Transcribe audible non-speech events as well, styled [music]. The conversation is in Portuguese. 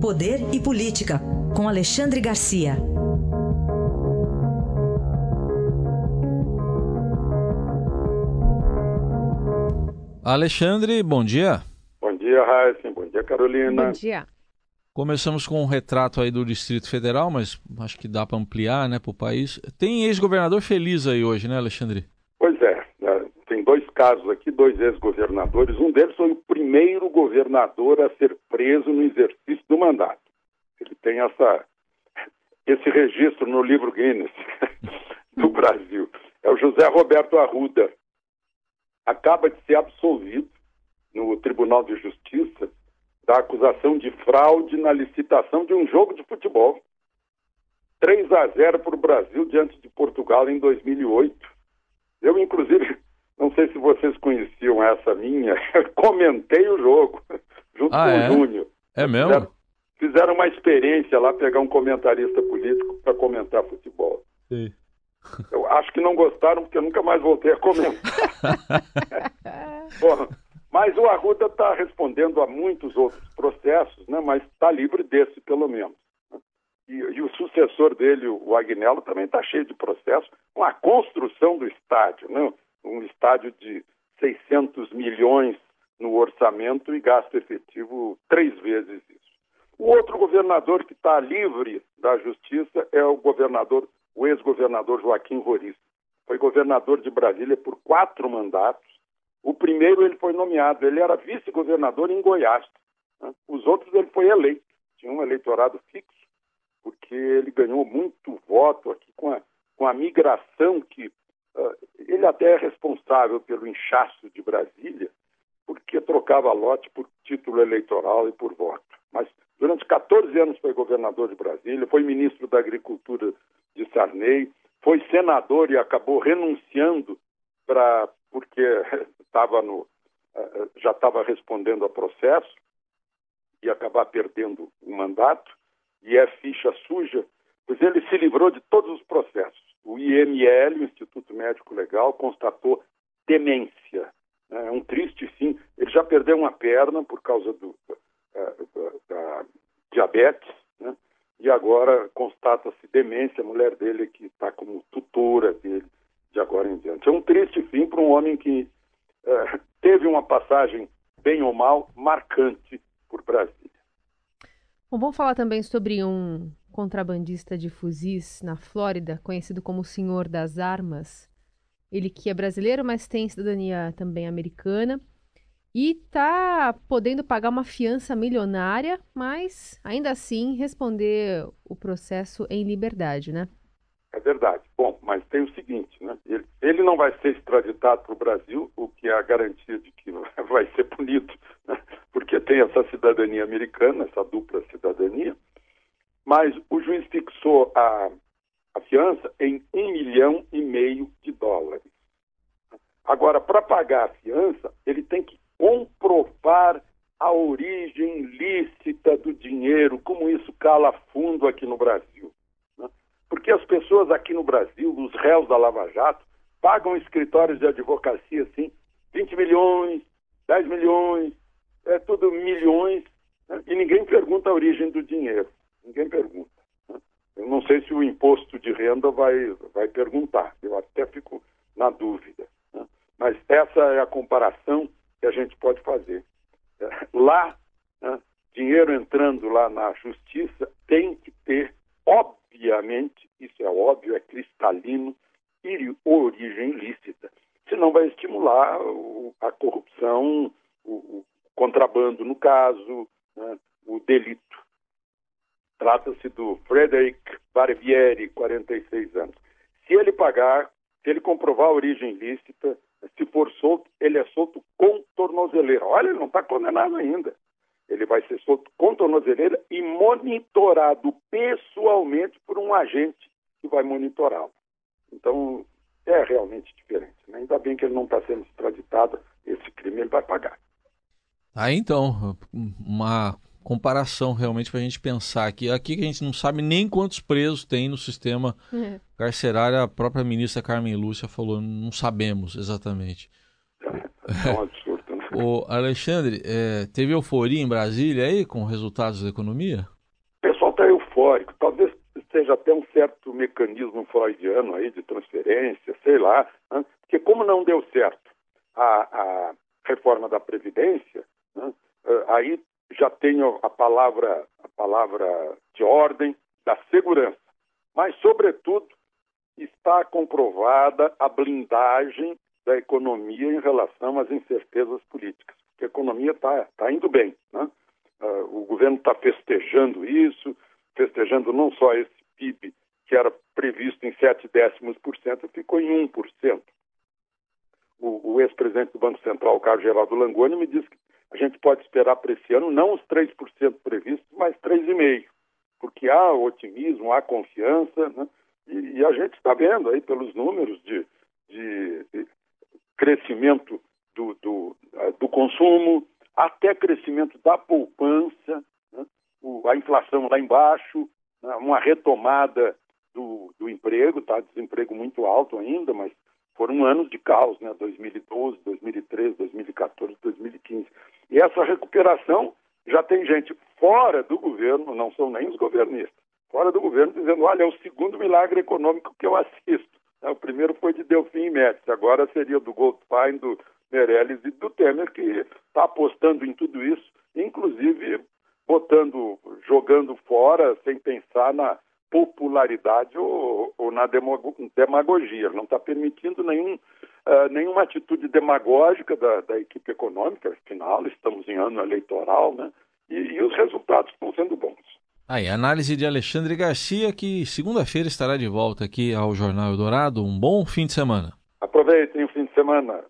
Poder e Política, com Alexandre Garcia. Alexandre, bom dia. Bom dia, Raíssa. Bom dia, Carolina. Bom dia. Começamos com um retrato aí do Distrito Federal, mas acho que dá para ampliar, né, para o país. Tem ex-governador feliz aí hoje, né, Alexandre? Pois é. Né, tem dois casos aqui, dois ex-governadores. Um deles foi o primeiro governador a ser preso no exercício do mandato. Ele tem essa, esse registro no livro Guinness [laughs] do Brasil. É o José Roberto Arruda. Acaba de ser absolvido no Tribunal de Justiça da acusação de fraude na licitação de um jogo de futebol. 3 a 0 para o Brasil diante de Portugal em 2008. Eu, inclusive, não sei se vocês conheciam essa minha, [laughs] comentei o jogo junto ah, com é? o Júnior. É mesmo? Fizeram, fizeram uma experiência lá, pegar um comentarista político para comentar futebol. Sim. Eu acho que não gostaram porque eu nunca mais voltei a comentar. [laughs] Bom, mas o Arruda está respondendo a muitos outros processos, né, mas está livre desse, pelo menos. E, e, o sucessor dele, o Agnello, também está cheio de processos com a construção do estádio. Né? Um estádio de 600 milhões no orçamento e gasto efetivo três vezes isso. O outro governador que está livre da justiça é o governador, o ex-governador Joaquim Roriz. Foi governador de Brasília por quatro mandatos. O primeiro ele foi nomeado, ele era vice-governador em Goiás. Né? Os outros ele foi eleito, tinha um eleitorado fixo, porque ele ganhou muito voto aqui com a, com a migração que ele até é responsável pelo inchaço de Brasília, porque trocava lote por título eleitoral e por voto. Mas durante 14 anos foi governador de Brasília, foi ministro da Agricultura de Sarney, foi senador e acabou renunciando para porque [laughs] estava no uh, já estava respondendo a processo e acabar perdendo o mandato e é ficha suja, pois ele se livrou de todos os processos. O IML, o Instituto Médico Legal, constatou demência. É um triste fim. Ele já perdeu uma perna por causa do, da, da diabetes, né? e agora constata-se demência. A mulher dele que está como tutora dele de agora em diante. É um triste fim para um homem que uh, teve uma passagem, bem ou mal, marcante por Brasília. Bom, vamos falar também sobre um contrabandista de fuzis na Flórida, conhecido como o Senhor das Armas. Ele que é brasileiro, mas tem cidadania também americana. E está podendo pagar uma fiança milionária, mas ainda assim responder o processo em liberdade, né? É verdade. Bom, mas tem o seguinte, né? Ele, ele não vai ser extraditado para o Brasil, o que é a garantia de que [laughs] vai ser punido, né? porque tem essa cidadania americana, essa dupla cidadania. Mas o juiz fixou a, a fiança em um milhão e meio de dólares. Agora, para pagar a fiança, ele tem que comprovar a origem lícita do dinheiro, como isso cala fundo aqui no Brasil. Né? Porque as pessoas aqui no Brasil, os réus da Lava Jato, pagam escritórios de advocacia assim, 20 milhões, 10 milhões, é tudo milhões, né? e ninguém pergunta a origem do dinheiro. Ninguém pergunta. Eu não sei se o imposto de renda vai, vai perguntar, eu até fico na dúvida. Né? Mas essa é a comparação que a gente pode fazer. Lá, né, dinheiro entrando lá na justiça tem que ter, obviamente, isso é óbvio, é cristalino, origem lícita. Senão vai estimular a corrupção, o, o, contrabando no caso, né, o delito. Trata-se do Frederick Barbieri, 46 anos. Se ele pagar, se ele comprovar a origem lícita, se for solto, ele é solto com tornozeleira. Olha, ele não está condenado ainda. Ele vai ser solto com tornozeleira e monitorado pessoalmente por um agente que vai monitorá-lo. Então, é realmente diferente. Né? Ainda bem que ele não está sendo extraditado, esse crime ele vai pagar. Aí então, uma comparação realmente para a gente pensar aqui. Aqui que a gente não sabe nem quantos presos tem no sistema é. carcerário. A própria ministra Carmen Lúcia falou, não sabemos exatamente. É, é um absurdo, né? [laughs] O Alexandre, é, teve euforia em Brasília aí com resultados da economia? O pessoal está eufórico. Talvez seja até um certo mecanismo freudiano aí de transferência, sei lá. Né? Porque como não deu certo a, a reforma da Previdência, né? Eh, aí já tenho a palavra, a palavra de ordem da segurança. Mas, sobretudo, está comprovada a blindagem da economia em relação às incertezas políticas. Porque a economia está tá indo bem. Né? Uh, o governo está festejando isso, festejando não só esse PIB que era previsto em 7 décimos por cento, ficou em 1%. O, o ex-presidente do Banco Central, Carlos Geraldo Langoni, me disse que a gente pode esperar para esse ano não os 3% previstos, mas 3,5%, porque há otimismo, há confiança, né? e, e, a gente está vendo aí pelos números de, de, de crescimento do, do, do, consumo, até crescimento da poupança, né? o, a inflação lá embaixo, né? uma retomada do, do emprego, tá? Desemprego muito alto ainda, mas foram anos de caos, né? 2012, 2013, 2014, 2015. E essa recuperação já tem gente fora do governo, não são nem os governistas, fora do governo, dizendo: olha, é o segundo milagre econômico que eu assisto. O primeiro foi de Delfim e Médici, agora seria do Goldfein, do Meirelles e do Temer, que está apostando em tudo isso, inclusive botando, jogando fora, sem pensar na popularidade ou na demagogia. Não está permitindo nenhum, uh, nenhuma atitude demagógica da, da, equipe econômica, afinal, estamos em ano eleitoral, né? E, e os resultados estão sendo bons. Aí, análise de Alexandre Garcia, que segunda-feira estará de volta aqui ao Jornal Eldorado. Um bom fim de semana. Aproveitem o fim de semana.